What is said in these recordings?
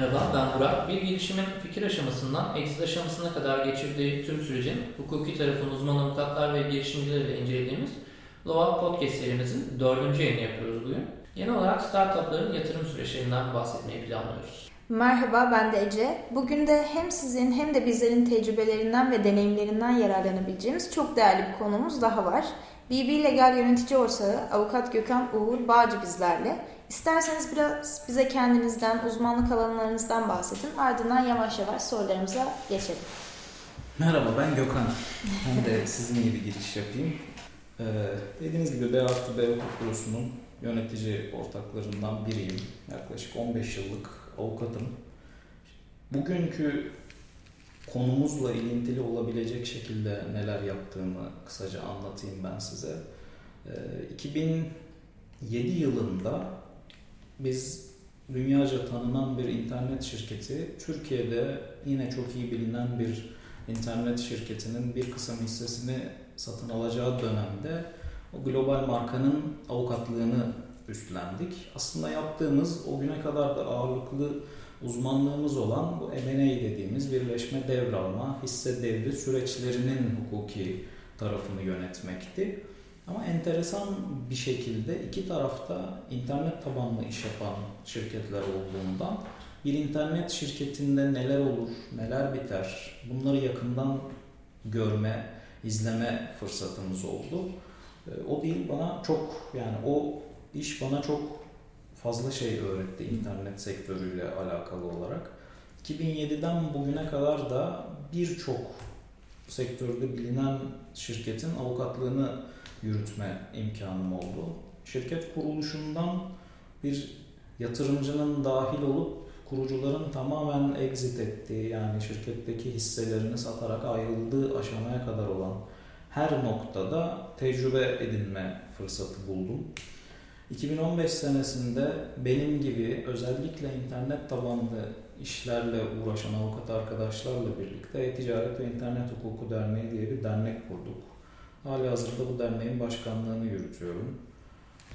Merhaba, ben Burak. Bir girişimin fikir aşamasından exit aşamasına kadar geçirdiği tüm sürecin hukuki tarafın uzman avukatlar ve girişimcilerle incelediğimiz Lova Podcast serimizin dördüncü yayını yapıyoruz bugün. Genel olarak startupların yatırım süreçlerinden bahsetmeyi planlıyoruz. Merhaba ben de Ece. Bugün de hem sizin hem de bizlerin tecrübelerinden ve deneyimlerinden yararlanabileceğimiz çok değerli bir konumuz daha var. BB Legal Yönetici Ortağı Avukat Gökhan Uğur Bağcı bizlerle. İsterseniz biraz bize kendinizden, uzmanlık alanlarınızdan bahsedin. Ardından yavaş yavaş sorularımıza geçelim. Merhaba ben Gökhan. Ben de sizin gibi giriş yapayım. Ee, dediğiniz gibi B artı B hukuk bürosunun yönetici ortaklarından biriyim. Yaklaşık 15 yıllık avukatım. Bugünkü konumuzla ilintili olabilecek şekilde neler yaptığımı kısaca anlatayım ben size. Ee, 2007 yılında biz dünyaca tanınan bir internet şirketi, Türkiye'de yine çok iyi bilinen bir internet şirketinin bir kısım hissesini satın alacağı dönemde o global markanın avukatlığını üstlendik. Aslında yaptığımız o güne kadar da ağırlıklı uzmanlığımız olan bu M&A dediğimiz birleşme devralma, hisse devri süreçlerinin hukuki tarafını yönetmekti. Ama enteresan bir şekilde iki tarafta internet tabanlı iş yapan şirketler olduğundan bir internet şirketinde neler olur, neler biter bunları yakından görme, izleme fırsatımız oldu. Ee, o değil bana çok yani o iş bana çok fazla şey öğretti internet sektörüyle alakalı olarak. 2007'den bugüne kadar da birçok sektörde bilinen şirketin avukatlığını yürütme imkanım oldu. Şirket kuruluşundan bir yatırımcının dahil olup kurucuların tamamen exit ettiği yani şirketteki hisselerini satarak ayrıldığı aşamaya kadar olan her noktada tecrübe edinme fırsatı buldum. 2015 senesinde benim gibi özellikle internet tabanlı işlerle uğraşan avukat arkadaşlarla birlikte E-Ticaret ve İnternet Hukuku Derneği diye bir dernek kurduk. Hali hazırda bu derneğin başkanlığını yürütüyorum.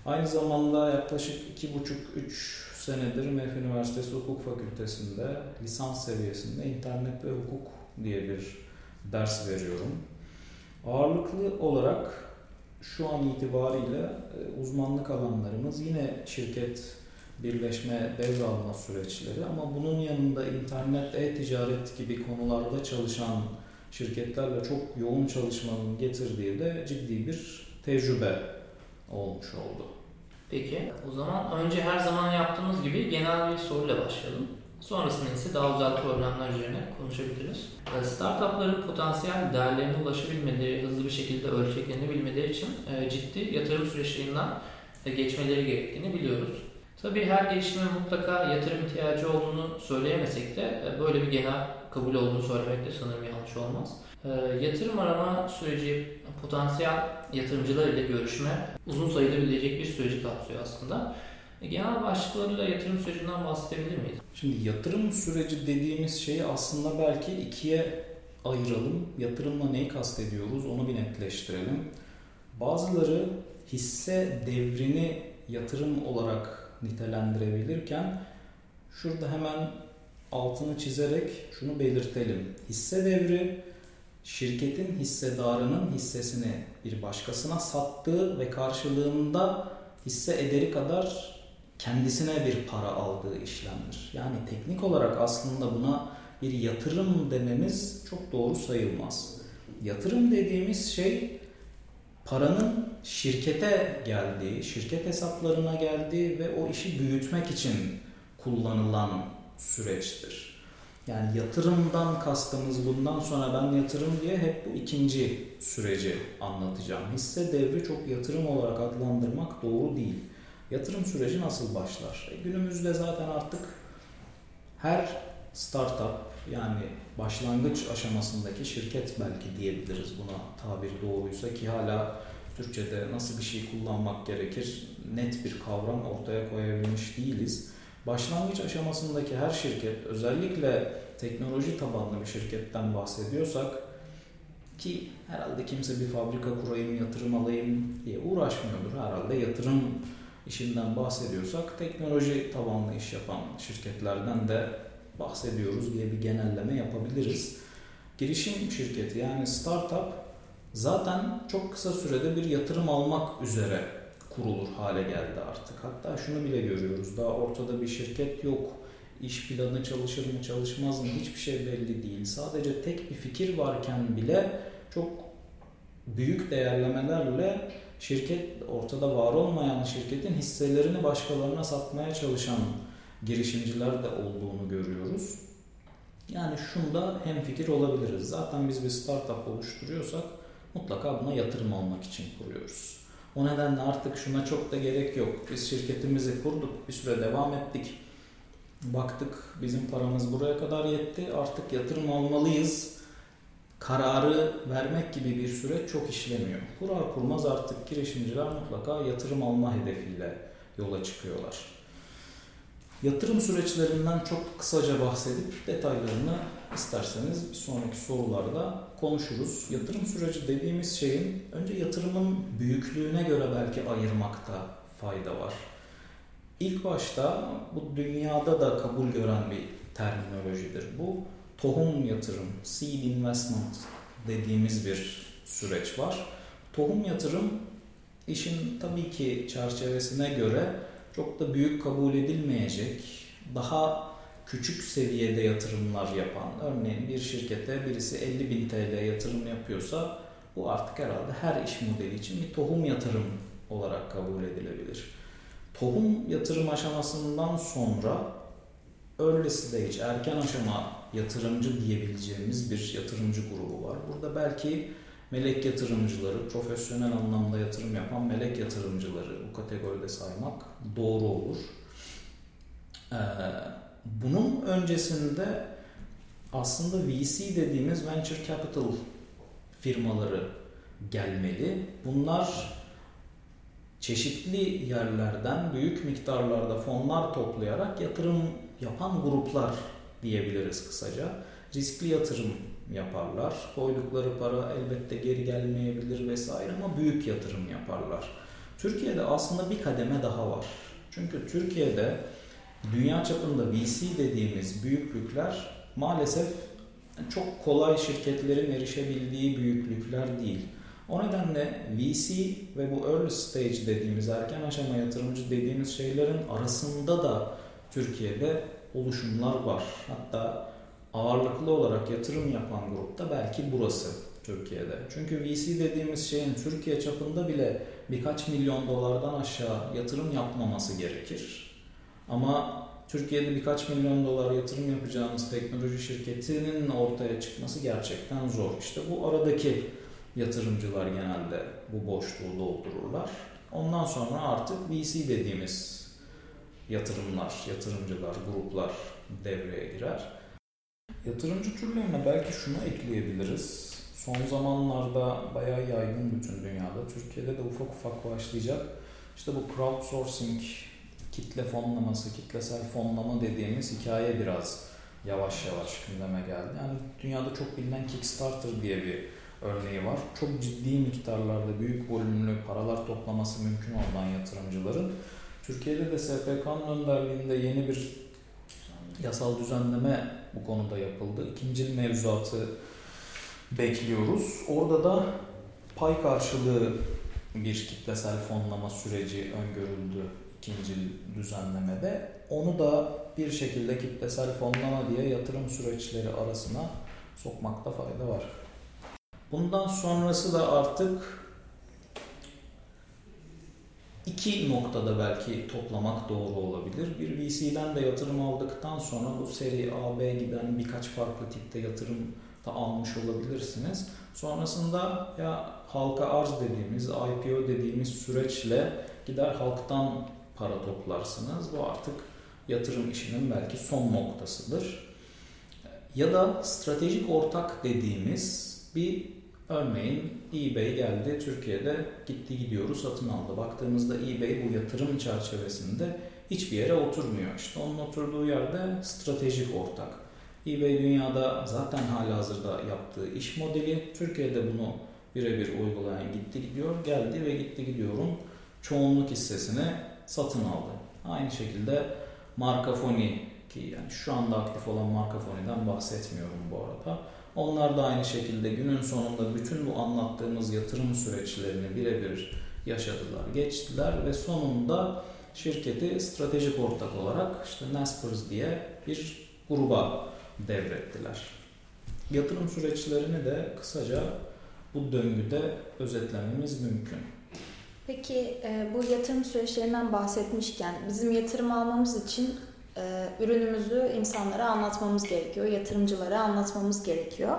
Aynı zamanda yaklaşık 2,5-3 senedir MEF Üniversitesi Hukuk Fakültesi'nde lisans seviyesinde internet ve hukuk diye bir ders veriyorum. Ağırlıklı olarak şu an itibariyle e, uzmanlık alanlarımız yine şirket birleşme, devralma süreçleri ama bunun yanında internet, e-ticaret gibi konularda çalışan şirketlerle çok yoğun çalışmanın getirdiği de ciddi bir tecrübe olmuş oldu. Peki, o zaman önce her zaman yaptığımız gibi genel bir soruyla başlayalım. Sonrasında ise daha özel problemler üzerine konuşabiliriz. Ee, startupların potansiyel değerlerine ulaşabilmeleri, hızlı bir şekilde ölçeklenebilmeleri için e, ciddi yatırım süreçlerinden e, geçmeleri gerektiğini biliyoruz. Tabii her gelişimin mutlaka yatırım ihtiyacı olduğunu söyleyemesek de e, böyle bir genel kabul olduğunu söylemek de sanırım yanlış olmaz. Yatırım arama süreci potansiyel yatırımcılar ile görüşme uzun sayılabilecek bir süreci kapsıyor aslında. E, genel başlıklarıyla yatırım sürecinden bahsedebilir miyiz? Şimdi yatırım süreci dediğimiz şeyi aslında belki ikiye ayıralım. Yatırımla neyi kastediyoruz onu bir netleştirelim. Bazıları hisse devrini yatırım olarak nitelendirebilirken şurada hemen altını çizerek şunu belirtelim. Hisse devri şirketin hissedarının hissesini bir başkasına sattığı ve karşılığında hisse ederi kadar kendisine bir para aldığı işlemdir. Yani teknik olarak aslında buna bir yatırım dememiz çok doğru sayılmaz. Yatırım dediğimiz şey paranın şirkete geldiği, şirket hesaplarına geldiği ve o işi büyütmek için kullanılan süreçtir. Yani yatırımdan kastımız bundan sonra ben yatırım diye hep bu ikinci süreci anlatacağım. Hisse devri çok yatırım olarak adlandırmak doğru değil. Yatırım süreci nasıl başlar? E, günümüzde zaten artık her startup yani başlangıç aşamasındaki şirket belki diyebiliriz buna tabir doğruysa ki hala Türkçe'de nasıl bir şey kullanmak gerekir net bir kavram ortaya koyabilmiş değiliz. Başlangıç aşamasındaki her şirket özellikle teknoloji tabanlı bir şirketten bahsediyorsak ki herhalde kimse bir fabrika kurayım, yatırım alayım diye uğraşmıyordur. Herhalde yatırım işinden bahsediyorsak teknoloji tabanlı iş yapan şirketlerden de bahsediyoruz diye bir genelleme yapabiliriz. Girişim şirketi yani startup zaten çok kısa sürede bir yatırım almak üzere kurulur hale geldi artık. Hatta şunu bile görüyoruz. Daha ortada bir şirket yok. İş planı çalışır mı çalışmaz mı hiçbir şey belli değil. Sadece tek bir fikir varken bile çok büyük değerlemelerle şirket ortada var olmayan şirketin hisselerini başkalarına satmaya çalışan girişimciler de olduğunu görüyoruz. Yani şunda hem fikir olabiliriz. Zaten biz bir startup oluşturuyorsak mutlaka buna yatırım almak için kuruyoruz. O nedenle artık şuna çok da gerek yok. Biz şirketimizi kurduk, bir süre devam ettik. Baktık bizim paramız buraya kadar yetti. Artık yatırım almalıyız. Kararı vermek gibi bir süreç çok işlemiyor. Kurar kurmaz artık girişimciler mutlaka yatırım alma hedefiyle yola çıkıyorlar. Yatırım süreçlerinden çok kısaca bahsedip detaylarını isterseniz bir sonraki sorularda konuşuruz. Yatırım süreci dediğimiz şeyin önce yatırımın büyüklüğüne göre belki ayırmakta fayda var. İlk başta bu dünyada da kabul gören bir terminolojidir. Bu tohum yatırım, seed investment dediğimiz bir süreç var. Tohum yatırım işin tabii ki çerçevesine göre çok da büyük kabul edilmeyecek, daha küçük seviyede yatırımlar yapan, örneğin bir şirkete birisi 50 bin TL yatırım yapıyorsa bu artık herhalde her iş modeli için bir tohum yatırım olarak kabul edilebilir. Tohum yatırım aşamasından sonra early stage, erken aşama yatırımcı diyebileceğimiz bir yatırımcı grubu var. Burada belki melek yatırımcıları, profesyonel anlamda yatırım yapan melek yatırımcıları bu kategoride saymak doğru olur. Ee, bunun öncesinde aslında VC dediğimiz venture capital firmaları gelmeli. Bunlar çeşitli yerlerden büyük miktarlarda fonlar toplayarak yatırım yapan gruplar diyebiliriz kısaca. Riskli yatırım yaparlar. Koydukları para elbette geri gelmeyebilir vesaire ama büyük yatırım yaparlar. Türkiye'de aslında bir kademe daha var. Çünkü Türkiye'de dünya çapında VC dediğimiz büyüklükler maalesef çok kolay şirketlerin erişebildiği büyüklükler değil. O nedenle VC ve bu early stage dediğimiz erken aşama yatırımcı dediğimiz şeylerin arasında da Türkiye'de oluşumlar var. Hatta ağırlıklı olarak yatırım yapan grupta belki burası Türkiye'de. Çünkü VC dediğimiz şeyin Türkiye çapında bile birkaç milyon dolardan aşağı yatırım yapmaması gerekir. Ama Türkiye'de birkaç milyon dolar yatırım yapacağımız teknoloji şirketinin ortaya çıkması gerçekten zor. İşte bu aradaki yatırımcılar genelde bu boşluğu doldururlar. Ondan sonra artık VC dediğimiz yatırımlar, yatırımcılar, gruplar devreye girer. Yatırımcı türlerine belki şunu ekleyebiliriz. Son zamanlarda bayağı yaygın bütün dünyada. Türkiye'de de ufak ufak başlayacak. İşte bu crowdsourcing, kitle fonlaması, kitlesel fonlama dediğimiz hikaye biraz yavaş yavaş gündeme geldi. Yani dünyada çok bilinen Kickstarter diye bir örneği var. Çok ciddi miktarlarda büyük volümlü paralar toplaması mümkün olan yatırımcıların. Türkiye'de de SPK'nın önderliğinde yeni bir yasal düzenleme bu konuda yapıldı. İkinci mevzuatı bekliyoruz. Orada da pay karşılığı bir kitlesel fonlama süreci öngörüldü ikinci düzenlemede. Onu da bir şekilde kitlesel fonlama diye yatırım süreçleri arasına sokmakta fayda var. Bundan sonrası da artık iki noktada belki toplamak doğru olabilir. Bir VC'den de yatırım aldıktan sonra bu seri A, B giden birkaç farklı tipte yatırım da almış olabilirsiniz. Sonrasında ya halka arz dediğimiz, IPO dediğimiz süreçle gider halktan para toplarsınız. Bu artık yatırım işinin belki son noktasıdır. Ya da stratejik ortak dediğimiz bir Örneğin eBay geldi Türkiye'de gitti gidiyoru satın aldı. Baktığımızda eBay bu yatırım çerçevesinde hiçbir yere oturmuyor. İşte onun oturduğu yerde stratejik ortak. eBay dünyada zaten hala hazırda yaptığı iş modeli. Türkiye'de bunu birebir uygulayan gitti gidiyor, geldi ve gitti gidiyorum çoğunluk hissesini satın aldı. Aynı şekilde Markafoni ki yani şu anda aktif olan Markafoni'den bahsetmiyorum bu arada. Onlar da aynı şekilde günün sonunda bütün bu anlattığımız yatırım süreçlerini birebir yaşadılar, geçtiler ve sonunda şirketi stratejik ortak olarak işte Naspers diye bir gruba devrettiler. Yatırım süreçlerini de kısaca bu döngüde özetlememiz mümkün. Peki e, bu yatırım süreçlerinden bahsetmişken bizim yatırım almamız için e, ürünümüzü insanlara anlatmamız gerekiyor, yatırımcılara anlatmamız gerekiyor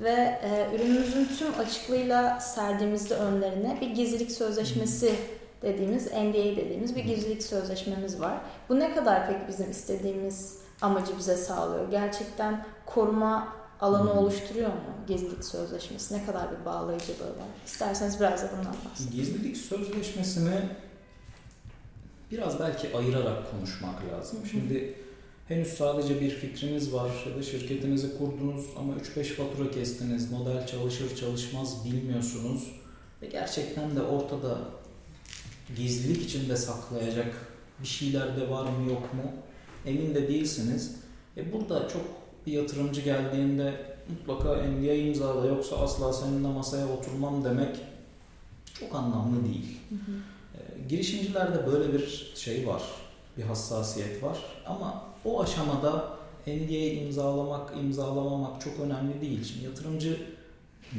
ve e, ürünümüzün tüm açıklığıyla serdiğimizde önlerine bir gizlilik sözleşmesi dediğimiz NDA dediğimiz bir gizlilik sözleşmemiz var. Bu ne kadar peki bizim istediğimiz amacı bize sağlıyor? Gerçekten koruma alanı oluşturuyor mu gizlilik sözleşmesi? Ne kadar bir bağlayıcılığı var? İsterseniz biraz da bundan bahsedin. Gizlilik sözleşmesini biraz belki ayırarak konuşmak lazım. Şimdi henüz sadece bir fikriniz var ya da şirketinizi kurdunuz ama 3-5 fatura kestiniz, model çalışır çalışmaz bilmiyorsunuz ve gerçekten de ortada gizlilik içinde saklayacak bir şeyler de var mı yok mu emin de değilsiniz. E burada çok bir yatırımcı geldiğinde mutlaka NDA imzala yoksa asla seninle masaya oturmam demek çok anlamlı değil. Hı hı. E, girişimcilerde böyle bir şey var, bir hassasiyet var ama o aşamada NDA imzalamak, imzalamamak çok önemli değil. Şimdi yatırımcı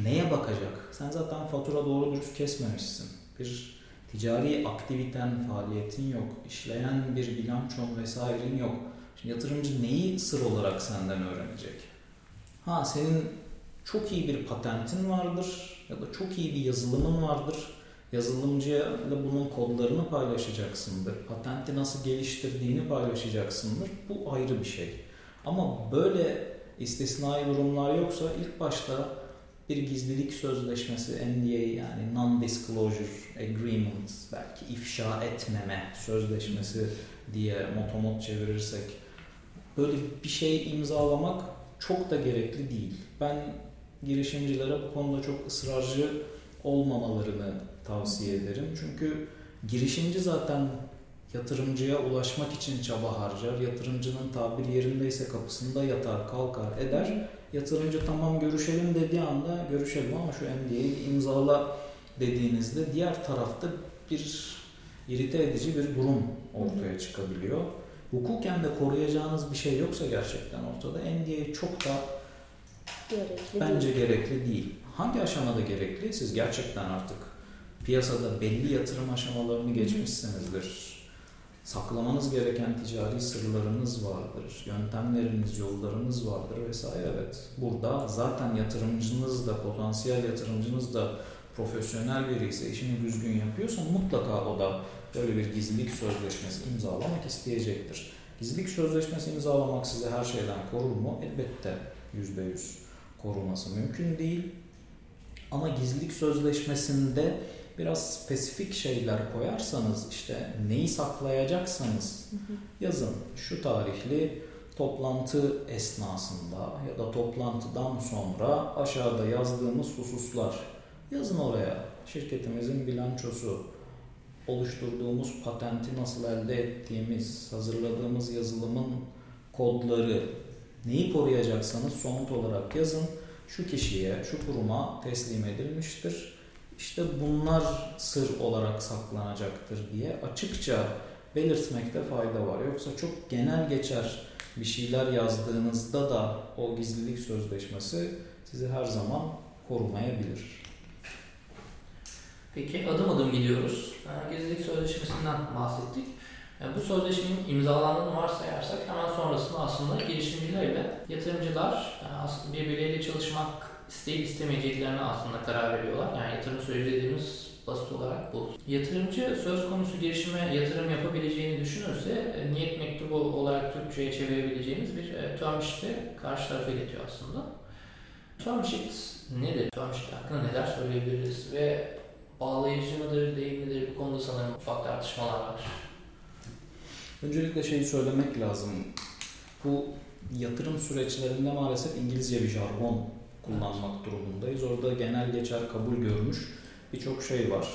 neye bakacak? Sen zaten fatura doğru dürüst kesmemişsin. Bir ticari aktiviten, faaliyetin yok. İşleyen bir bilançon vesairen yok. Şimdi yatırımcı neyi sır olarak senden öğrenecek? Ha senin çok iyi bir patentin vardır ya da çok iyi bir yazılımın vardır. Yazılımcıya bunun kodlarını paylaşacaksındır. Patenti nasıl geliştirdiğini paylaşacaksındır. Bu ayrı bir şey. Ama böyle istisnai durumlar yoksa ilk başta bir gizlilik sözleşmesi NDA yani non-disclosure agreement belki ifşa etmeme sözleşmesi diye motomot çevirirsek böyle bir şey imzalamak çok da gerekli değil. Ben girişimcilere bu konuda çok ısrarcı olmamalarını tavsiye ederim. Çünkü girişimci zaten yatırımcıya ulaşmak için çaba harcar. Yatırımcının tabir yerindeyse kapısında yatar, kalkar, eder. Yatırımcı tamam görüşelim dediği anda görüşelim ama şu MDA'yı imzala dediğinizde diğer tarafta bir irite edici bir durum ortaya çıkabiliyor. Hukuken de koruyacağınız bir şey yoksa gerçekten ortada NDA çok da gerekli bence değil. gerekli değil. Hangi aşamada gerekli? Siz gerçekten artık piyasada belli yatırım aşamalarını geçmişsinizdir. Saklamanız gereken ticari sırlarınız vardır, yöntemleriniz, yollarınız vardır vesaire. Evet, burada zaten yatırımcınız da, potansiyel yatırımcınız da profesyonel biri ise işini düzgün yapıyorsa mutlaka o da böyle bir gizlilik sözleşmesi imzalamak isteyecektir. Gizlilik sözleşmesi imzalamak size her şeyden korur mu? Elbette %100 koruması mümkün değil. Ama gizlilik sözleşmesinde biraz spesifik şeyler koyarsanız işte neyi saklayacaksanız yazın şu tarihli toplantı esnasında ya da toplantıdan sonra aşağıda yazdığımız hususlar yazın oraya şirketimizin bilançosu oluşturduğumuz patenti nasıl elde ettiğimiz, hazırladığımız yazılımın kodları, neyi koruyacaksanız somut olarak yazın. Şu kişiye, şu kuruma teslim edilmiştir. İşte bunlar sır olarak saklanacaktır diye açıkça belirtmekte fayda var. Yoksa çok genel geçer bir şeyler yazdığınızda da o gizlilik sözleşmesi sizi her zaman korumayabilir. Peki adım adım gidiyoruz. Gizlilik Sözleşmesi'nden bahsettik. Bu sözleşmenin imzalandığını varsayarsak hemen sonrasında aslında girişimcilerle yatırımcılar aslında birbirleriyle çalışmak isteyip istemeyeceklerine aslında karar veriyorlar. Yani yatırım süreci dediğimiz basit olarak bu. Yatırımcı söz konusu girişime yatırım yapabileceğini düşünürse e, niyet mektubu olarak Türkçe'ye çevirebileceğimiz bir e, term sheet'i karşı tarafa iletiyor aslında. Term sheet nedir? Term sheet hakkında neler söyleyebiliriz ve bağlayıcı mıdır, değil midir? Bu konuda sanırım ufak tartışmalar var. Öncelikle şeyi söylemek lazım. Bu yatırım süreçlerinde maalesef İngilizce bir jargon kullanmak durumundayız. Orada genel geçer kabul görmüş birçok şey var.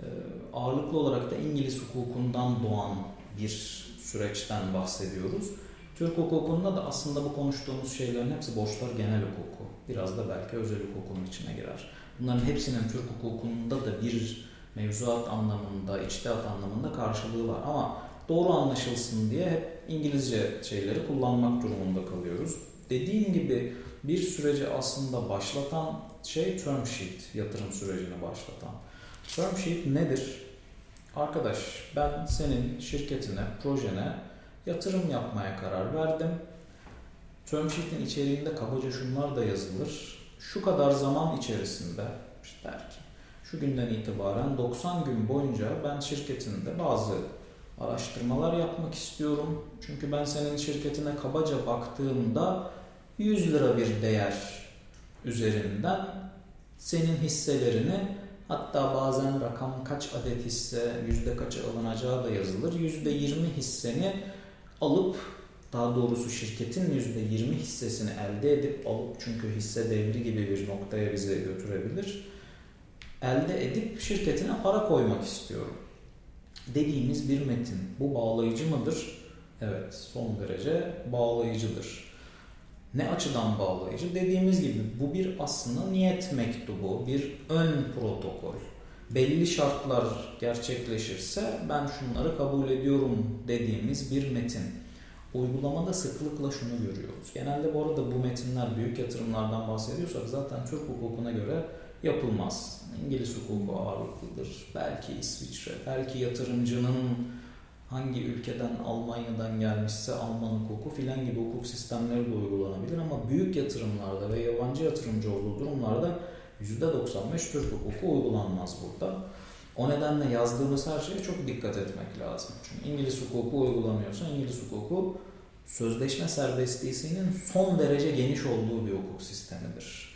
Ee, ağırlıklı olarak da İngiliz hukukundan doğan bir süreçten bahsediyoruz. Türk hukukunda da aslında bu konuştuğumuz şeylerin hepsi borçlar genel hukuku. Biraz da belki özel hukukun içine girer. Bunların hepsinin Türk hukukunda da bir mevzuat anlamında, içtihat anlamında karşılığı var. Ama doğru anlaşılsın diye hep İngilizce şeyleri kullanmak durumunda kalıyoruz. Dediğim gibi bir süreci aslında başlatan şey term sheet, yatırım sürecini başlatan. Term sheet nedir? Arkadaş ben senin şirketine, projene yatırım yapmaya karar verdim. Term sheet'in içeriğinde kabaca şunlar da yazılır. Şu kadar zaman içerisinde işte der ki şu günden itibaren 90 gün boyunca ben şirketinde bazı araştırmalar yapmak istiyorum. Çünkü ben senin şirketine kabaca baktığımda 100 lira bir değer üzerinden senin hisselerini hatta bazen rakam kaç adet hisse yüzde kaça alınacağı da yazılır. Yüzde 20 hisseni alıp daha doğrusu şirketin yüzde 20 hissesini elde edip alıp çünkü hisse devri gibi bir noktaya bizi götürebilir. Elde edip şirketine para koymak istiyorum. Dediğimiz bir metin. Bu bağlayıcı mıdır? Evet, son derece bağlayıcıdır. Ne açıdan bağlayıcı? Dediğimiz gibi bu bir aslında niyet mektubu, bir ön protokol. Belli şartlar gerçekleşirse ben şunları kabul ediyorum dediğimiz bir metin. Uygulamada sıklıkla şunu görüyoruz. Genelde bu arada bu metinler büyük yatırımlardan bahsediyorsak zaten Türk hukukuna göre yapılmaz. İngiliz hukuku ağırlıklıdır. Belki İsviçre, belki yatırımcının hangi ülkeden Almanya'dan gelmişse Alman hukuku filan gibi hukuk sistemleri de uygulanabilir ama büyük yatırımlarda ve yabancı yatırımcı olduğu durumlarda %95 Türk hukuku uygulanmaz burada. O nedenle yazdığımız her şeye çok dikkat etmek lazım. Çünkü İngiliz hukuku uygulanıyorsa İngiliz hukuku sözleşme serbestliğinin son derece geniş olduğu bir hukuk sistemidir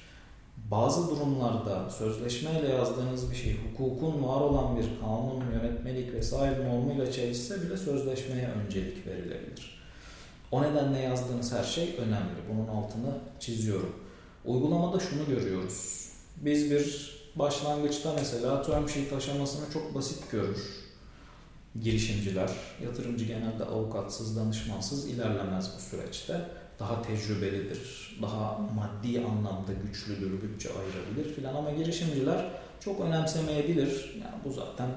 bazı durumlarda sözleşmeyle yazdığınız bir şey hukukun var olan bir kanun, yönetmelik vesaire normuyla çelişse bile sözleşmeye öncelik verilebilir. O nedenle yazdığınız her şey önemli. Bunun altını çiziyorum. Uygulamada şunu görüyoruz. Biz bir başlangıçta mesela term sheet aşamasını çok basit görür girişimciler. Yatırımcı genelde avukatsız, danışmansız ilerlemez bu süreçte daha tecrübelidir, daha maddi anlamda güçlüdür, bütçe ayırabilir filan ama girişimciler çok önemsemeyebilir. Yani bu zaten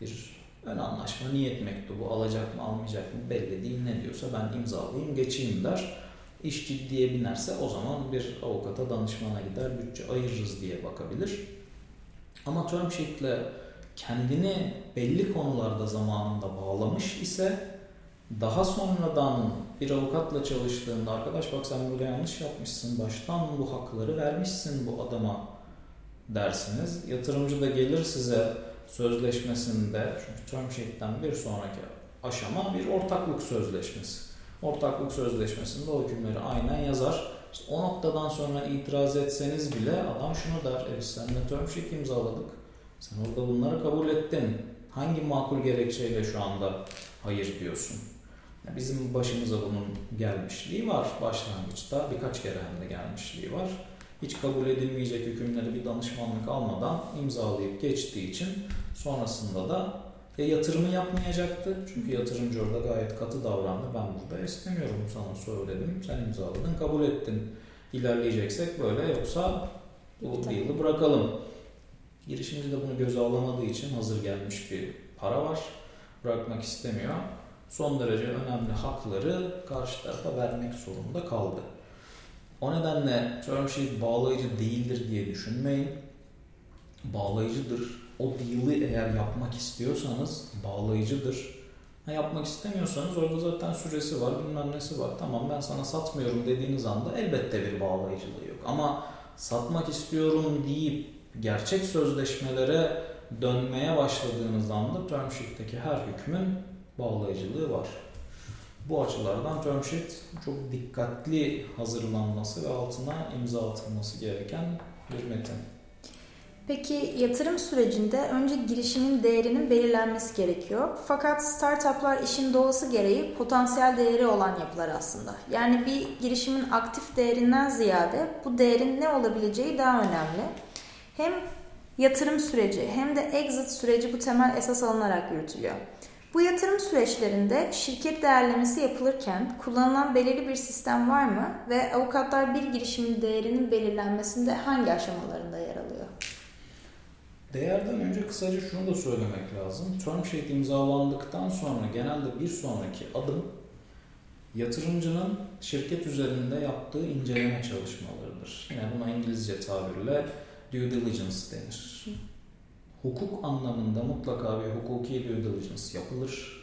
bir ön anlaşma, niyet mektubu alacak mı almayacak mı belli değil ne diyorsa ben imzalayayım geçeyim der. İş ciddiye binerse o zaman bir avukata danışmana gider bütçe ayırırız diye bakabilir. Ama term sheet'le kendini belli konularda zamanında bağlamış ise daha sonradan bir avukatla çalıştığında arkadaş bak sen burada yanlış yapmışsın baştan bu hakları vermişsin bu adama dersiniz. Yatırımcı da gelir size sözleşmesinde çünkü term sheet'ten bir sonraki aşama bir ortaklık sözleşmesi. Ortaklık sözleşmesinde o hükümleri aynen yazar. İşte o noktadan sonra itiraz etseniz bile adam şunu der. E biz seninle term sheet imzaladık. Sen orada bunları kabul ettin. Hangi makul gerekçeyle şu anda hayır diyorsun? Bizim başımıza bunun gelmişliği var başlangıçta. Birkaç kere hem de gelmişliği var. Hiç kabul edilmeyecek hükümleri bir danışmanlık almadan imzalayıp geçtiği için sonrasında da ya yatırımı yapmayacaktı. Çünkü yatırımcı orada gayet katı davrandı. Ben burada istemiyorum sana söyledim. Sen imzaladın, kabul ettin. İlerleyeceksek böyle yoksa bu deal'ı bırakalım. Girişimci de bunu göze alamadığı için hazır gelmiş bir para var. Bırakmak istemiyor son derece önemli hakları karşı tarafa vermek zorunda kaldı. O nedenle term sheet bağlayıcı değildir diye düşünmeyin. Bağlayıcıdır. O deal'i eğer yapmak istiyorsanız bağlayıcıdır. Ha, yapmak istemiyorsanız orada zaten süresi var, bilmem nesi var. Tamam ben sana satmıyorum dediğiniz anda elbette bir bağlayıcılığı yok. Ama satmak istiyorum deyip gerçek sözleşmelere dönmeye başladığınız anda term sheet'teki her hükmün bağlayıcılığı var. Bu açılardan term sheet çok dikkatli hazırlanması ve altına imza atılması gereken bir metin. Peki yatırım sürecinde önce girişimin değerinin belirlenmesi gerekiyor. Fakat startuplar işin doğası gereği potansiyel değeri olan yapılar aslında. Yani bir girişimin aktif değerinden ziyade bu değerin ne olabileceği daha önemli. Hem yatırım süreci hem de exit süreci bu temel esas alınarak yürütülüyor. Bu yatırım süreçlerinde şirket değerlemesi yapılırken kullanılan belirli bir sistem var mı ve avukatlar bir girişimin değerinin belirlenmesinde hangi aşamalarında yer alıyor? Değerden önce kısaca şunu da söylemek lazım. Term sheet imzalandıktan sonra genelde bir sonraki adım yatırımcının şirket üzerinde yaptığı inceleme çalışmalarıdır. Yine buna İngilizce tabirle due diligence denir. Hukuk anlamında mutlaka bir hukuki due diligence yapılır.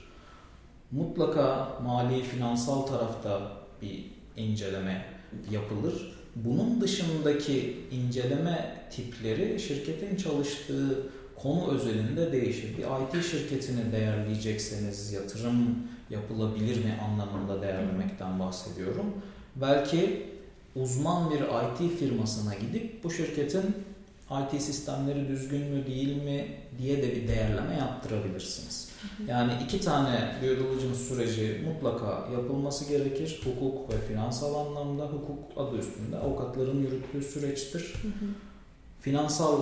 Mutlaka mali finansal tarafta bir inceleme yapılır. Bunun dışındaki inceleme tipleri şirketin çalıştığı konu özelinde değişir. Bir IT şirketini değerleyecekseniz yatırım yapılabilir mi anlamında değerlemekten bahsediyorum. Belki uzman bir IT firmasına gidip bu şirketin IT sistemleri düzgün mü değil mi diye de bir değerleme yaptırabilirsiniz. Yani iki tane due diligence süreci mutlaka yapılması gerekir. Hukuk ve finansal anlamda hukuk adı üstünde avukatların yürüttüğü süreçtir. Finansal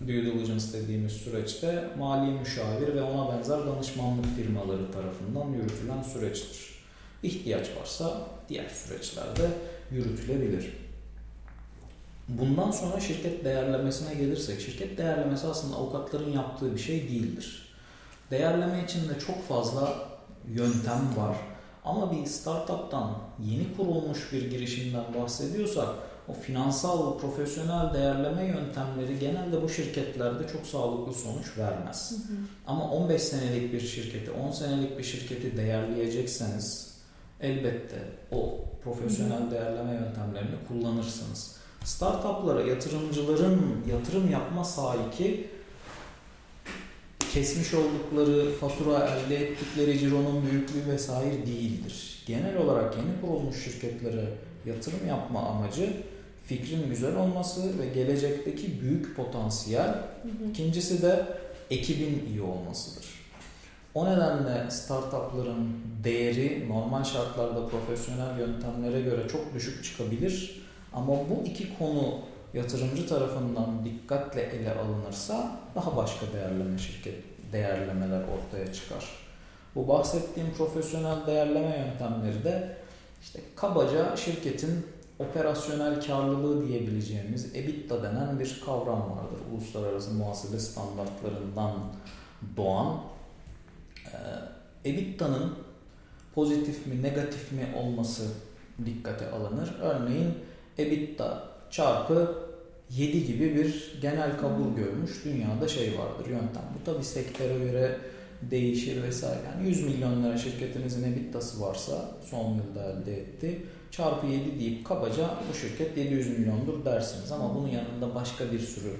due diligence dediğimiz süreçte mali müşavir ve ona benzer danışmanlık firmaları tarafından yürütülen süreçtir. İhtiyaç varsa diğer süreçlerde yürütülebilir. Bundan sonra şirket değerlemesine gelirsek, şirket değerlemesi aslında avukatların yaptığı bir şey değildir. Değerleme için de çok fazla yöntem var. Ama bir startuptan, yeni kurulmuş bir girişimden bahsediyorsak o finansal, profesyonel değerleme yöntemleri genelde bu şirketlerde çok sağlıklı sonuç vermez. Hı hı. Ama 15 senelik bir şirketi, 10 senelik bir şirketi değerleyecekseniz elbette o profesyonel hı hı. değerleme yöntemlerini kullanırsınız. Startuplara yatırımcıların yatırım yapma sahiki kesmiş oldukları fatura, elde ettikleri cironun büyüklüğü vesaire değildir. Genel olarak yeni kurulmuş şirketlere yatırım yapma amacı fikrin güzel olması ve gelecekteki büyük potansiyel. Hı hı. İkincisi de ekibin iyi olmasıdır. O nedenle startupların değeri normal şartlarda profesyonel yöntemlere göre çok düşük çıkabilir. Ama bu iki konu yatırımcı tarafından dikkatle ele alınırsa daha başka değerleme şirket değerlemeler ortaya çıkar. Bu bahsettiğim profesyonel değerleme yöntemleri de işte kabaca şirketin operasyonel karlılığı diyebileceğimiz EBITDA denen bir kavram vardır. Uluslararası muhasebe standartlarından doğan e, EBITDA'nın pozitif mi negatif mi olması dikkate alınır. Örneğin EBITDA çarpı 7 gibi bir genel kabul hmm. görmüş dünyada şey vardır yöntem. Bu tabi sektöre göre değişir vesaire. Yani 100 milyon lira şirketinizin EBITDA'sı varsa son yılda elde etti. Çarpı 7 deyip kabaca bu şirket 700 milyondur dersiniz. Ama bunun yanında başka bir sürü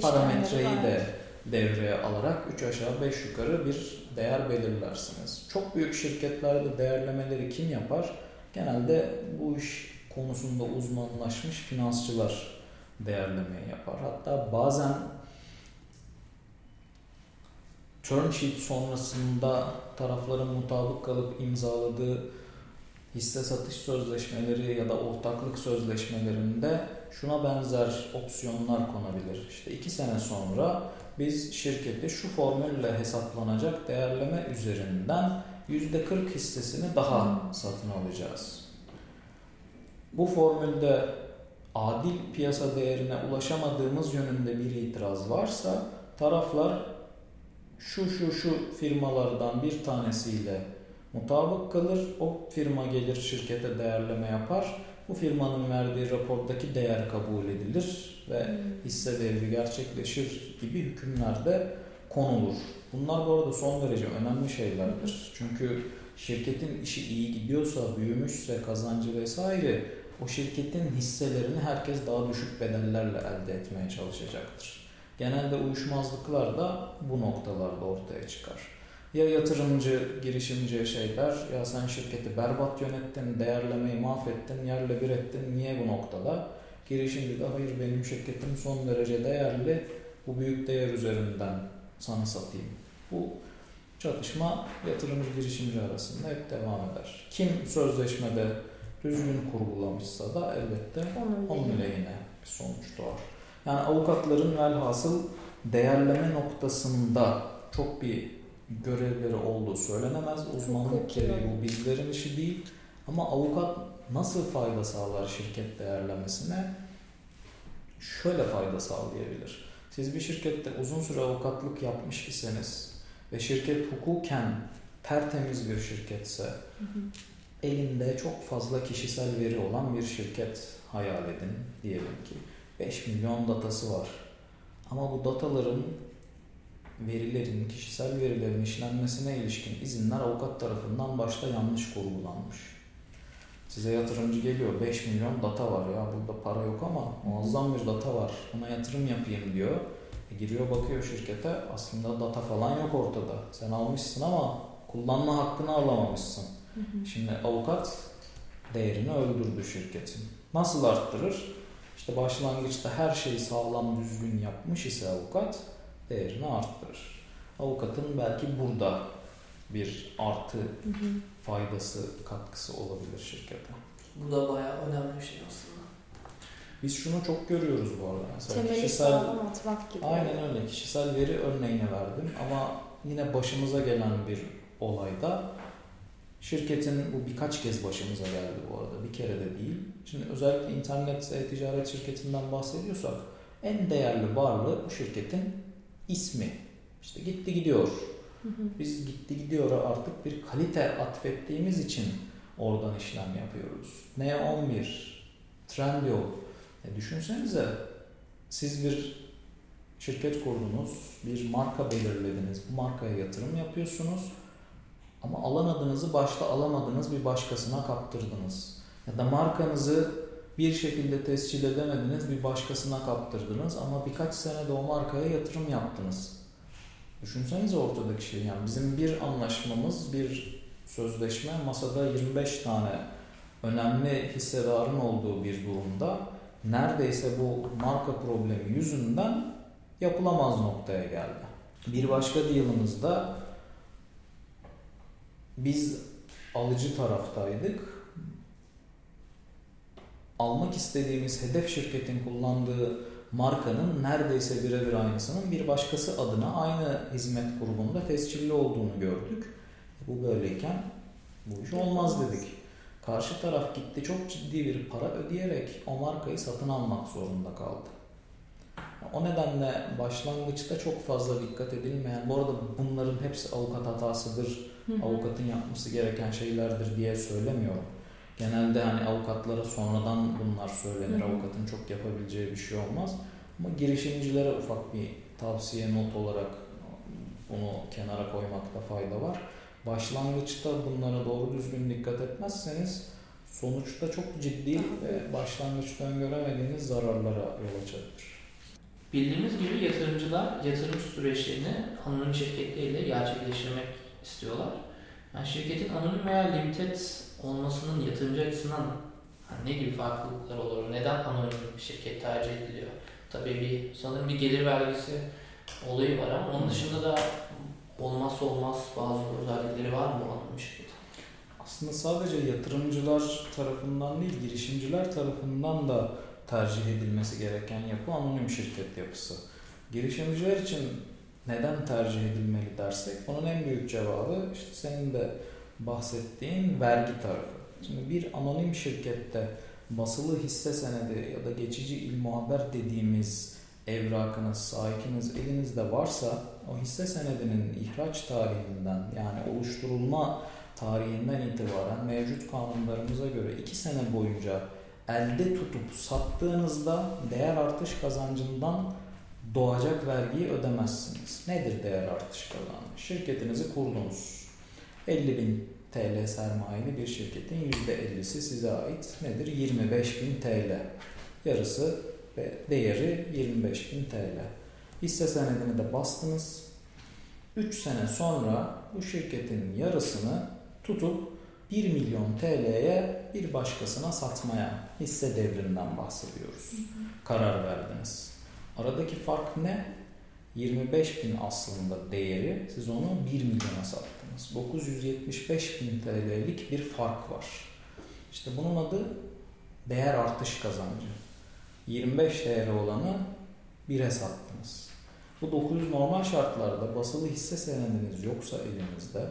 parametreyi de devreye alarak 3 aşağı 5 yukarı bir değer belirlersiniz. Çok büyük şirketlerde değerlemeleri kim yapar? Genelde bu iş konusunda uzmanlaşmış finansçılar değerlemeyi yapar. Hatta bazen term sheet sonrasında tarafların mutabık kalıp imzaladığı hisse satış sözleşmeleri ya da ortaklık sözleşmelerinde şuna benzer opsiyonlar konabilir. İşte iki sene sonra biz şirketi şu formülle hesaplanacak değerleme üzerinden %40 hissesini daha satın alacağız. Bu formülde adil piyasa değerine ulaşamadığımız yönünde bir itiraz varsa taraflar şu şu şu firmalardan bir tanesiyle mutabık kalır. O firma gelir şirkete değerleme yapar. Bu firmanın verdiği rapordaki değer kabul edilir ve hmm. hisse devri gerçekleşir gibi hükümler de konulur. Bunlar bu arada son derece önemli şeylerdir. Çünkü şirketin işi iyi gidiyorsa, büyümüşse, kazancı vesaire o şirketin hisselerini herkes daha düşük bedellerle elde etmeye çalışacaktır. Genelde uyuşmazlıklar da bu noktalarda ortaya çıkar. Ya yatırımcı, girişimci şeyler, ya sen şirketi berbat yönettin, değerlemeyi mahvettin, yerle bir ettin, niye bu noktada? Girişimci de hayır benim şirketim son derece değerli, bu büyük değer üzerinden sana satayım. Bu çatışma yatırımcı girişimci arasında hep devam eder. Kim sözleşmede düzgün kurgulamışsa da elbette onun, onun lehine bir sonuç doğar. Yani avukatların velhasıl değerleme noktasında çok bir görevleri olduğu söylenemez. Uzmanlık gereği bu bizlerin işi değil. Ama avukat nasıl fayda sağlar şirket değerlemesine? Şöyle fayda sağlayabilir. Siz bir şirkette uzun süre avukatlık yapmış iseniz ve şirket hukuken tertemiz bir şirketse Hı hı. Elinde çok fazla kişisel veri olan bir şirket hayal edin diyelim ki 5 milyon datası var. Ama bu dataların verilerin, kişisel verilerin işlenmesine ilişkin izinler avukat tarafından başta yanlış kurgulanmış. Size yatırımcı geliyor 5 milyon data var ya burada para yok ama muazzam bir data var buna yatırım yapayım diyor. E giriyor bakıyor şirkete aslında data falan yok ortada. Sen almışsın ama kullanma hakkını alamamışsın. Hı hı. Şimdi avukat değerini öldürdü şirketin. Nasıl arttırır? İşte başlangıçta her şeyi sağlam düzgün yapmış ise avukat değerini arttırır. Avukatın belki burada bir artı Hı hı. faydası, katkısı olabilir şirkete. Bu da bayağı önemli bir şey aslında. Biz şunu çok görüyoruz bu arada. Mesela Temeli kişisel, atmak gibi. aynen öyle. Kişisel veri örneğini verdim ama yine başımıza gelen bir olayda şirketin bu birkaç kez başımıza geldi bu arada. Bir kere de değil. Şimdi özellikle internet e-ticaret şirketinden bahsediyorsak en değerli varlığı bu şirketin ismi. İşte gitti gidiyor. Hı hı. Biz gitti gidiyor artık bir kalite atfettiğimiz için oradan işlem yapıyoruz. N11, Trendyol. E düşünsenize siz bir şirket kurdunuz, bir marka belirlediniz, bu markaya yatırım yapıyorsunuz ama alamadığınızı başta alamadığınız bir başkasına kaptırdınız. Ya da markanızı bir şekilde tescil edemediniz, bir başkasına kaptırdınız ama birkaç senede o markaya yatırım yaptınız. Düşünsenize ortadaki şey yani bizim bir anlaşmamız, bir sözleşme masada 25 tane önemli hissedarın olduğu bir durumda neredeyse bu marka problemi yüzünden yapılamaz noktaya geldi. Bir başka deal'ımızda biz alıcı taraftaydık. Almak istediğimiz hedef şirketin kullandığı markanın neredeyse birebir aynısının bir başkası adına aynı hizmet grubunda tescilli olduğunu gördük. Bu böyleyken bu iş olmaz dedik. Karşı taraf gitti çok ciddi bir para ödeyerek o markayı satın almak zorunda kaldı. O nedenle başlangıçta çok fazla dikkat edilmeyen, bu arada bunların hepsi avukat hatasıdır, Avukatın yapması gereken şeylerdir diye söylemiyorum. Genelde hani avukatlara sonradan bunlar söylenir, Hı hı. avukatın çok yapabileceği bir şey olmaz. Ama girişimcilere ufak bir tavsiye not olarak bunu kenara koymakta fayda var. Başlangıçta bunlara doğru düzgün dikkat etmezseniz sonuçta çok ciddi ve başlangıçta öngöremediğiniz zararlara yol açabilir. Bildiğimiz gibi yatırımcılar yatırım süreçlerini anonim şirketleriyle gerçekleştirmek istiyorlar. Yani şirketin anonim veya limited olmasının yatırımcı açısından hani ne gibi farklılıklar olur? Neden anonim şirket tercih ediliyor? Tabii bir sanırım bir gelir vergisi olayı var ama onun dışında da olmazsa olmaz bazı özellikleri var mı anonim şirketin? Aslında sadece yatırımcılar tarafından değil, girişimciler tarafından da tercih edilmesi gereken yapı anonim şirket yapısı. Girişimciler için neden tercih edilmeli dersek bunun en büyük cevabı işte senin de bahsettiğin vergi tarafı. Şimdi bir anonim şirkette basılı hisse senedi ya da geçici ilmuhaber dediğimiz evrakınız, sahikiniz elinizde varsa o hisse senedinin ihraç tarihinden yani oluşturulma tarihinden itibaren mevcut kanunlarımıza göre 2 sene boyunca elde tutup sattığınızda değer artış kazancından doğacak vergiyi ödemezsiniz. Nedir değer artış kazancı? Şirketinizi kurdunuz. 50 bin TL sermayeli bir şirketin %50'si size ait. Nedir? 25 bin TL. Yarısı ve değeri 25 bin TL. Hisse senedini de bastınız. 3 sene sonra bu şirketin yarısını tutup 1 milyon TL'ye bir başkasına satmaya hisse devrinden bahsediyoruz. Karar verdiniz. Aradaki fark ne? 25 bin aslında değeri. Siz onu 1 milyona sattınız. 975 bin TL'lik bir fark var. İşte bunun adı değer artış kazancı. 25 değeri olanı 1'e sattınız. Bu 900 normal şartlarda basılı hisse senediniz yoksa elinizde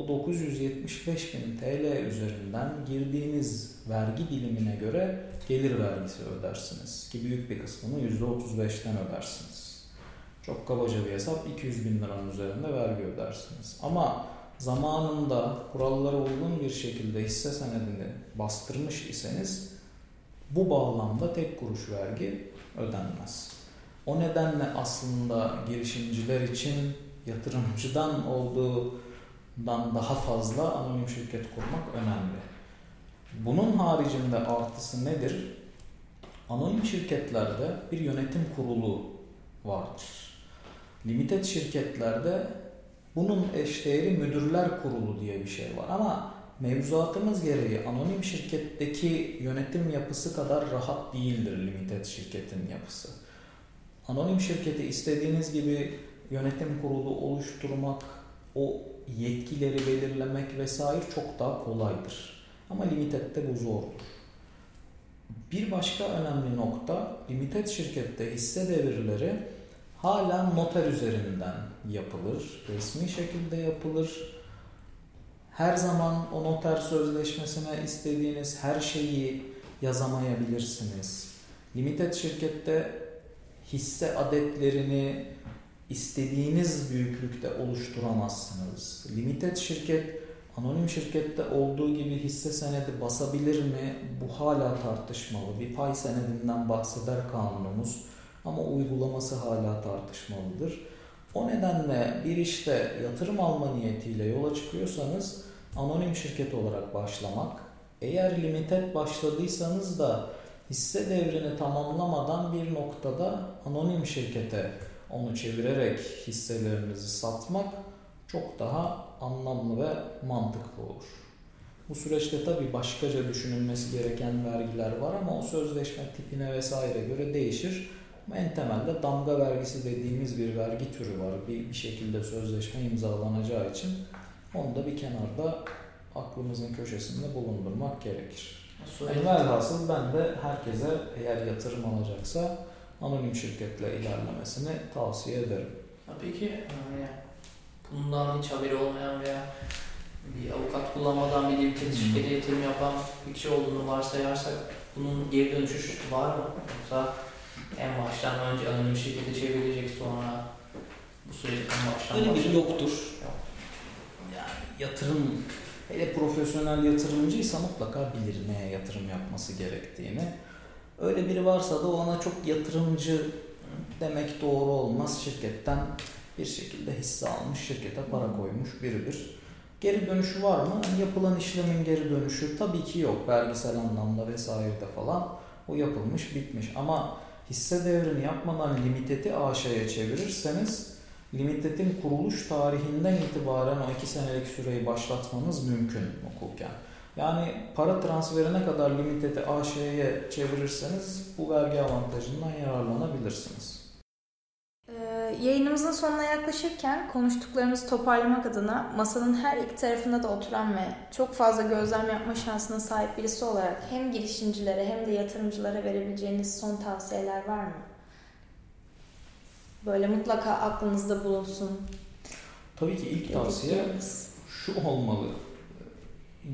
bu 975 bin TL üzerinden girdiğiniz vergi dilimine göre gelir vergisi ödersiniz. Ki büyük bir kısmını %35'ten ödersiniz. Çok kabaca bir hesap 200 bin liranın üzerinde vergi ödersiniz. Ama zamanında kurallara uygun bir şekilde hisse senedini bastırmış iseniz bu bağlamda tek kuruş vergi ödenmez. O nedenle aslında girişimciler için yatırımcıdan olduğundan daha fazla anonim şirket kurmak önemli. Bunun haricinde artısı nedir? Anonim şirketlerde bir yönetim kurulu vardır. Limited şirketlerde bunun eşdeğeri müdürler kurulu diye bir şey var ama mevzuatımız gereği anonim şirketteki yönetim yapısı kadar rahat değildir limited şirketin yapısı. Anonim şirketi istediğiniz gibi yönetim kurulu oluşturmak, o yetkileri belirlemek vesaire çok daha kolaydır. Ama limited'de bu zordur. Bir başka önemli nokta limited şirkette hisse devirleri hala noter üzerinden yapılır, resmi şekilde yapılır. Her zaman o noter sözleşmesine istediğiniz her şeyi yazamayabilirsiniz. Limited şirkette hisse adetlerini istediğiniz büyüklükte oluşturamazsınız. Limited şirket anonim şirkette olduğu gibi hisse senedi basabilir mi? Bu hala tartışmalı. Bir pay senedinden bahseder kanunumuz ama uygulaması hala tartışmalıdır. O nedenle bir işte yatırım alma niyetiyle yola çıkıyorsanız anonim şirket olarak başlamak, eğer limited başladıysanız da hisse devrini tamamlamadan bir noktada anonim şirkete onu çevirerek hisselerinizi satmak çok daha anlamlı ve mantıklı olur. Bu süreçte tabi başkaca düşünülmesi gereken vergiler var ama o sözleşme tipine vesaire göre değişir. Ama en temelde damga vergisi dediğimiz bir vergi türü var. Bir, bir şekilde sözleşme imzalanacağı için onu da bir kenarda aklımızın köşesinde bulundurmak gerekir. Yani velhasıl ben de herkese eğer yatırım alacaksa anonim şirketle ilerlemesini tavsiye ederim. peki yani bundan hiç haberi olmayan veya bir avukat kullanmadan bir limited şirkete yatırım yapan bir kişi olduğunu varsayarsak bunun geri dönüşü var mı? Yoksa en baştan önce anonim şirkete çevrilecek sonra bu süreç en baştan Öyle bir yoktur. Yani yatırım hele profesyonel yatırımcıysa mutlaka bilir neye yatırım yapması gerektiğini. Öyle biri varsa da ona çok yatırımcı demek doğru olmaz. Şirketten bir şekilde hisse almış, şirkete para koymuş biridir. Geri dönüşü var mı? Yani yapılan işlemin geri dönüşü tabii ki yok. Vergisel anlamda vesairede falan. O yapılmış, bitmiş. Ama hisse devrini yapmadan limiteti AŞ'ye çevirirseniz limitetin kuruluş tarihinden itibaren o iki senelik süreyi başlatmanız mümkün hukuken. Yani para transferine kadar limiteti AŞ'ye çevirirseniz bu vergi avantajından yararlanabilirsiniz. Ee, yayınımızın sonuna yaklaşırken konuştuklarımızı toparlamak adına masanın her iki tarafında da oturan ve çok fazla gözlem yapma şansına sahip birisi olarak hem girişimcilere hem de yatırımcılara verebileceğiniz son tavsiyeler var mı? Böyle mutlaka aklınızda bulunsun. Tabii ki ilk tavsiye şu olmalı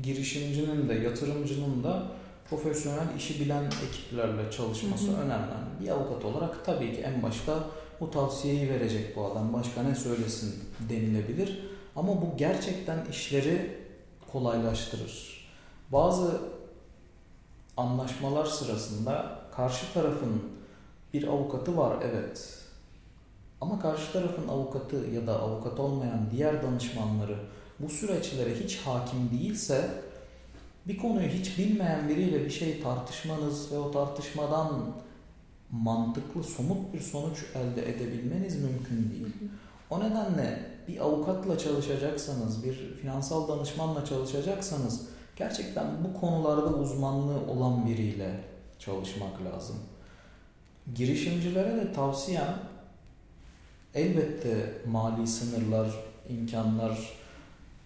girişimcinin de yatırımcının da profesyonel işi bilen ekiplerle çalışması hı hı. önemli. Bir avukat olarak tabii ki en başta bu tavsiyeyi verecek bu adam. Başka ne söylesin denilebilir. Ama bu gerçekten işleri kolaylaştırır. Bazı anlaşmalar sırasında karşı tarafın bir avukatı var evet. Ama karşı tarafın avukatı ya da avukat olmayan diğer danışmanları bu süreçlere hiç hakim değilse bir konuyu hiç bilmeyen biriyle bir şey tartışmanız ve o tartışmadan mantıklı, somut bir sonuç elde edebilmeniz mümkün değil. O nedenle bir avukatla çalışacaksanız, bir finansal danışmanla çalışacaksanız gerçekten bu konularda uzmanlığı olan biriyle çalışmak lazım. Girişimcilere de tavsiyem elbette mali sınırlar, imkanlar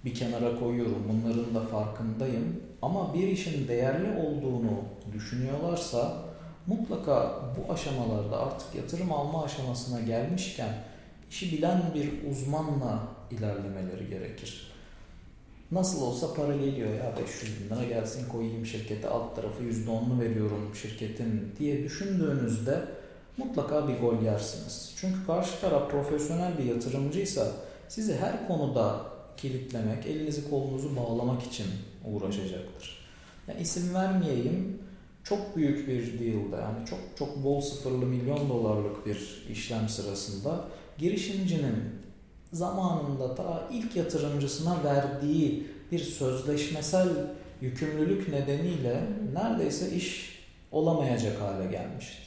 bir kenara koyuyorum. Bunların da farkındayım. Ama bir işin değerli olduğunu düşünüyorlarsa mutlaka bu aşamalarda artık yatırım alma aşamasına gelmişken işi bilen bir uzmanla ilerlemeleri gerekir. Nasıl olsa para geliyor ya 500 bin lira gelsin koyayım şirkete alt tarafı %10'unu veriyorum şirketin diye düşündüğünüzde mutlaka bir gol yersiniz. Çünkü karşı taraf profesyonel bir yatırımcıysa sizi her konuda kilitlemek, elinizi kolunuzu bağlamak için uğraşacaktır. Yani isim vermeyeyim çok büyük bir deal'da yani çok çok bol sıfırlı milyon dolarlık bir işlem sırasında girişimcinin zamanında ta ilk yatırımcısına verdiği bir sözleşmesel yükümlülük nedeniyle neredeyse iş olamayacak hale gelmişti.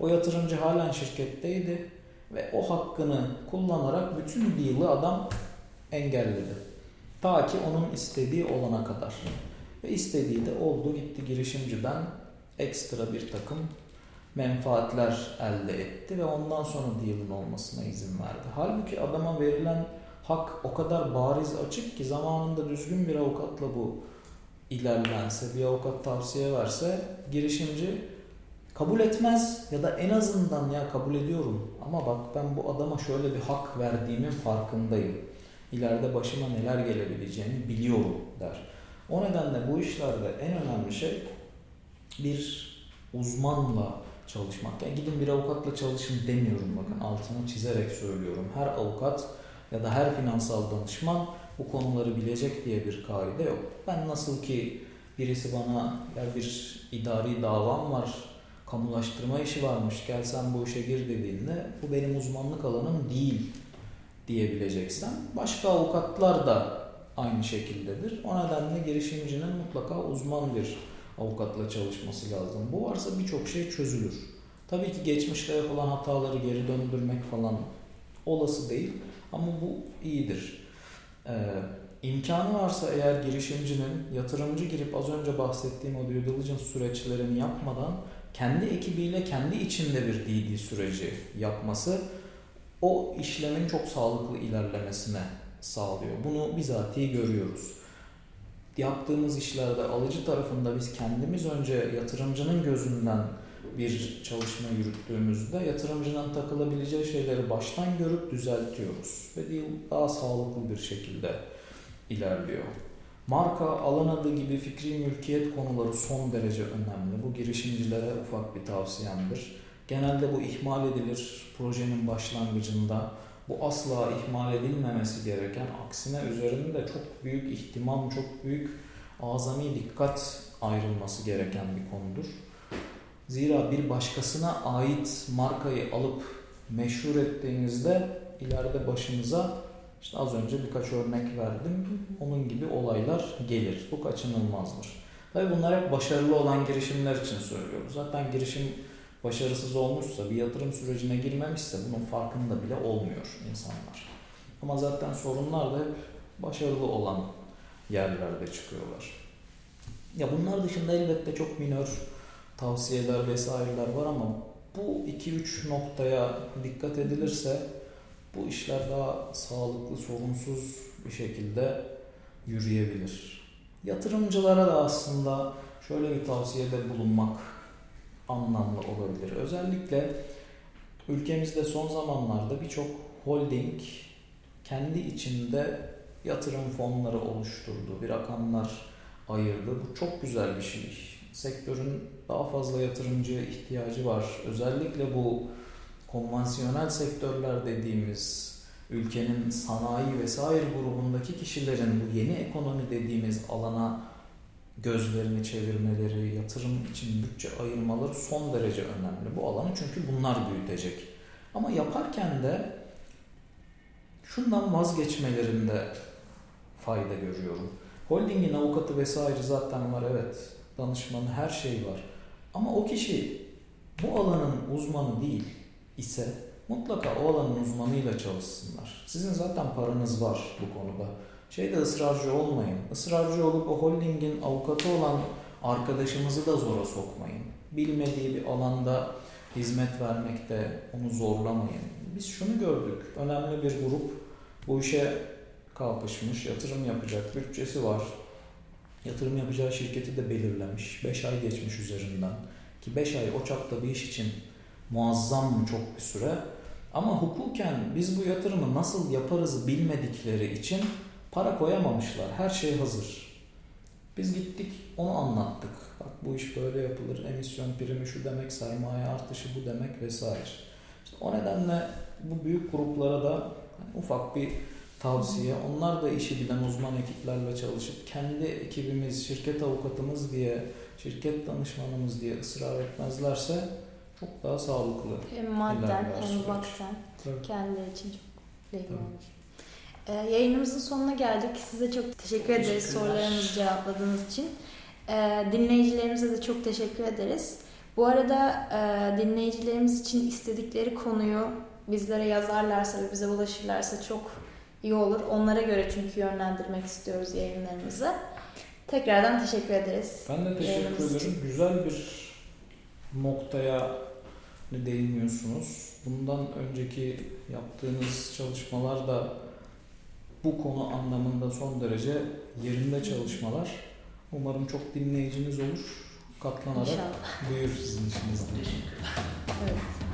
O yatırımcı halen şirketteydi ve o hakkını kullanarak bütün deal'ı adam engelledi. Ta ki onun istediği olana kadar. Ve istediği de oldu gitti girişimciden ekstra bir takım menfaatler elde etti ve ondan sonra deal'ın olmasına izin verdi. Halbuki adama verilen hak o kadar bariz açık ki zamanında düzgün bir avukatla bu ilerlense, bir avukat tavsiye verse girişimci kabul etmez ya da en azından ya kabul ediyorum ama bak ben bu adama şöyle bir hak verdiğimin farkındayım. İleride başıma neler gelebileceğini biliyorum der. O nedenle bu işlerde en önemli şey bir uzmanla çalışmak. Yani gidin bir avukatla çalışın demiyorum bakın altını çizerek söylüyorum. Her avukat ya da her finansal danışman bu konuları bilecek diye bir kaide yok. Ben nasıl ki birisi bana ya bir idari davam var, kamulaştırma işi varmış, gel sen bu işe gir dediğinde bu benim uzmanlık alanım değil diyebileceksen başka avukatlar da aynı şekildedir. O nedenle girişimcinin mutlaka uzman bir avukatla çalışması lazım. Bu varsa birçok şey çözülür. Tabii ki geçmişte yapılan hataları geri döndürmek falan olası değil ama bu iyidir. Ee, imkanı varsa eğer girişimcinin yatırımcı girip az önce bahsettiğim o due diligence süreçlerini yapmadan kendi ekibiyle kendi içinde bir DD süreci yapması o işlemin çok sağlıklı ilerlemesine sağlıyor. Bunu bizatihi görüyoruz. Yaptığımız işlerde alıcı tarafında biz kendimiz önce yatırımcının gözünden bir çalışma yürüttüğümüzde yatırımcının takılabileceği şeyleri baştan görüp düzeltiyoruz ve daha sağlıklı bir şekilde ilerliyor. Marka, alan adı gibi fikri mülkiyet konuları son derece önemli. Bu girişimcilere ufak bir tavsiyemdir. Genelde bu ihmal edilir projenin başlangıcında. Bu asla ihmal edilmemesi gereken, aksine üzerinde çok büyük ihtimam, çok büyük azami dikkat ayrılması gereken bir konudur. Zira bir başkasına ait markayı alıp meşhur ettiğinizde ileride başınıza işte az önce birkaç örnek verdim. Onun gibi olaylar gelir. Bu kaçınılmazdır. Tabii bunlar hep başarılı olan girişimler için söylüyoruz. Zaten girişim başarısız olmuşsa, bir yatırım sürecine girmemişse bunun farkında bile olmuyor insanlar. Ama zaten sorunlar da hep başarılı olan yerlerde çıkıyorlar. Ya bunlar dışında elbette çok minör tavsiyeler vesaireler var ama bu 2-3 noktaya dikkat edilirse bu işler daha sağlıklı, sorunsuz bir şekilde yürüyebilir. Yatırımcılara da aslında şöyle bir tavsiyede bulunmak anlamlı olabilir. Özellikle ülkemizde son zamanlarda birçok holding kendi içinde yatırım fonları oluşturdu. Bir rakamlar ayırdı. Bu çok güzel bir şey. Sektörün daha fazla yatırımcıya ihtiyacı var. Özellikle bu konvansiyonel sektörler dediğimiz ülkenin sanayi vesaire grubundaki kişilerin bu yeni ekonomi dediğimiz alana gözlerini çevirmeleri, yatırım için bütçe ayırmaları son derece önemli. Bu alanı çünkü bunlar büyütecek. Ama yaparken de şundan vazgeçmelerinde fayda görüyorum. Holdingin avukatı vesaire zaten var evet. Danışmanı her şey var. Ama o kişi bu alanın uzmanı değil ise mutlaka o alanın uzmanıyla çalışsınlar. Sizin zaten paranız var bu konuda. Şeyde ısrarcı olmayın. Israrcı olup o holdingin avukatı olan arkadaşımızı da zora sokmayın. Bilmediği bir alanda hizmet vermekte onu zorlamayın. Biz şunu gördük. Önemli bir grup bu işe kalkışmış, yatırım yapacak bütçesi var. Yatırım yapacağı şirketi de belirlemiş. 5 ay geçmiş üzerinden. Ki 5 ay o çapta bir iş için muazzam çok bir süre. Ama hukuken biz bu yatırımı nasıl yaparız bilmedikleri için para koyamamışlar. Her şey hazır. Biz gittik onu anlattık. Bak bu iş böyle yapılır. Emisyon primi şu demek, sermaye artışı bu demek vesaire. İşte o nedenle bu büyük gruplara da hani ufak bir tavsiye. Onlar da işi bilen uzman ekiplerle çalışıp kendi ekibimiz, şirket avukatımız diye, şirket danışmanımız diye ısrar etmezlerse çok daha sağlıklı. Hem madden hem vakten kendileri için çok lehim olur. Ee, yayınımızın sonuna geldik. Size çok teşekkür ederiz sorularımızı cevapladığınız için. Ee, dinleyicilerimize de çok teşekkür ederiz. Bu arada e, dinleyicilerimiz için istedikleri konuyu bizlere yazarlarsa ve bize ulaşırlarsa çok iyi olur. Onlara göre çünkü yönlendirmek istiyoruz yayınlarımızı. Tekrardan teşekkür ederiz. Ben de teşekkür ederim. Güzel bir noktaya değiniyorsunuz. Bundan önceki yaptığınız çalışmalar da bu konu anlamında son derece yerinde çalışmalar. Umarım çok dinleyiciniz olur. Katlanarak İnşallah. büyür sizin işinizde. Teşekkürler. Evet.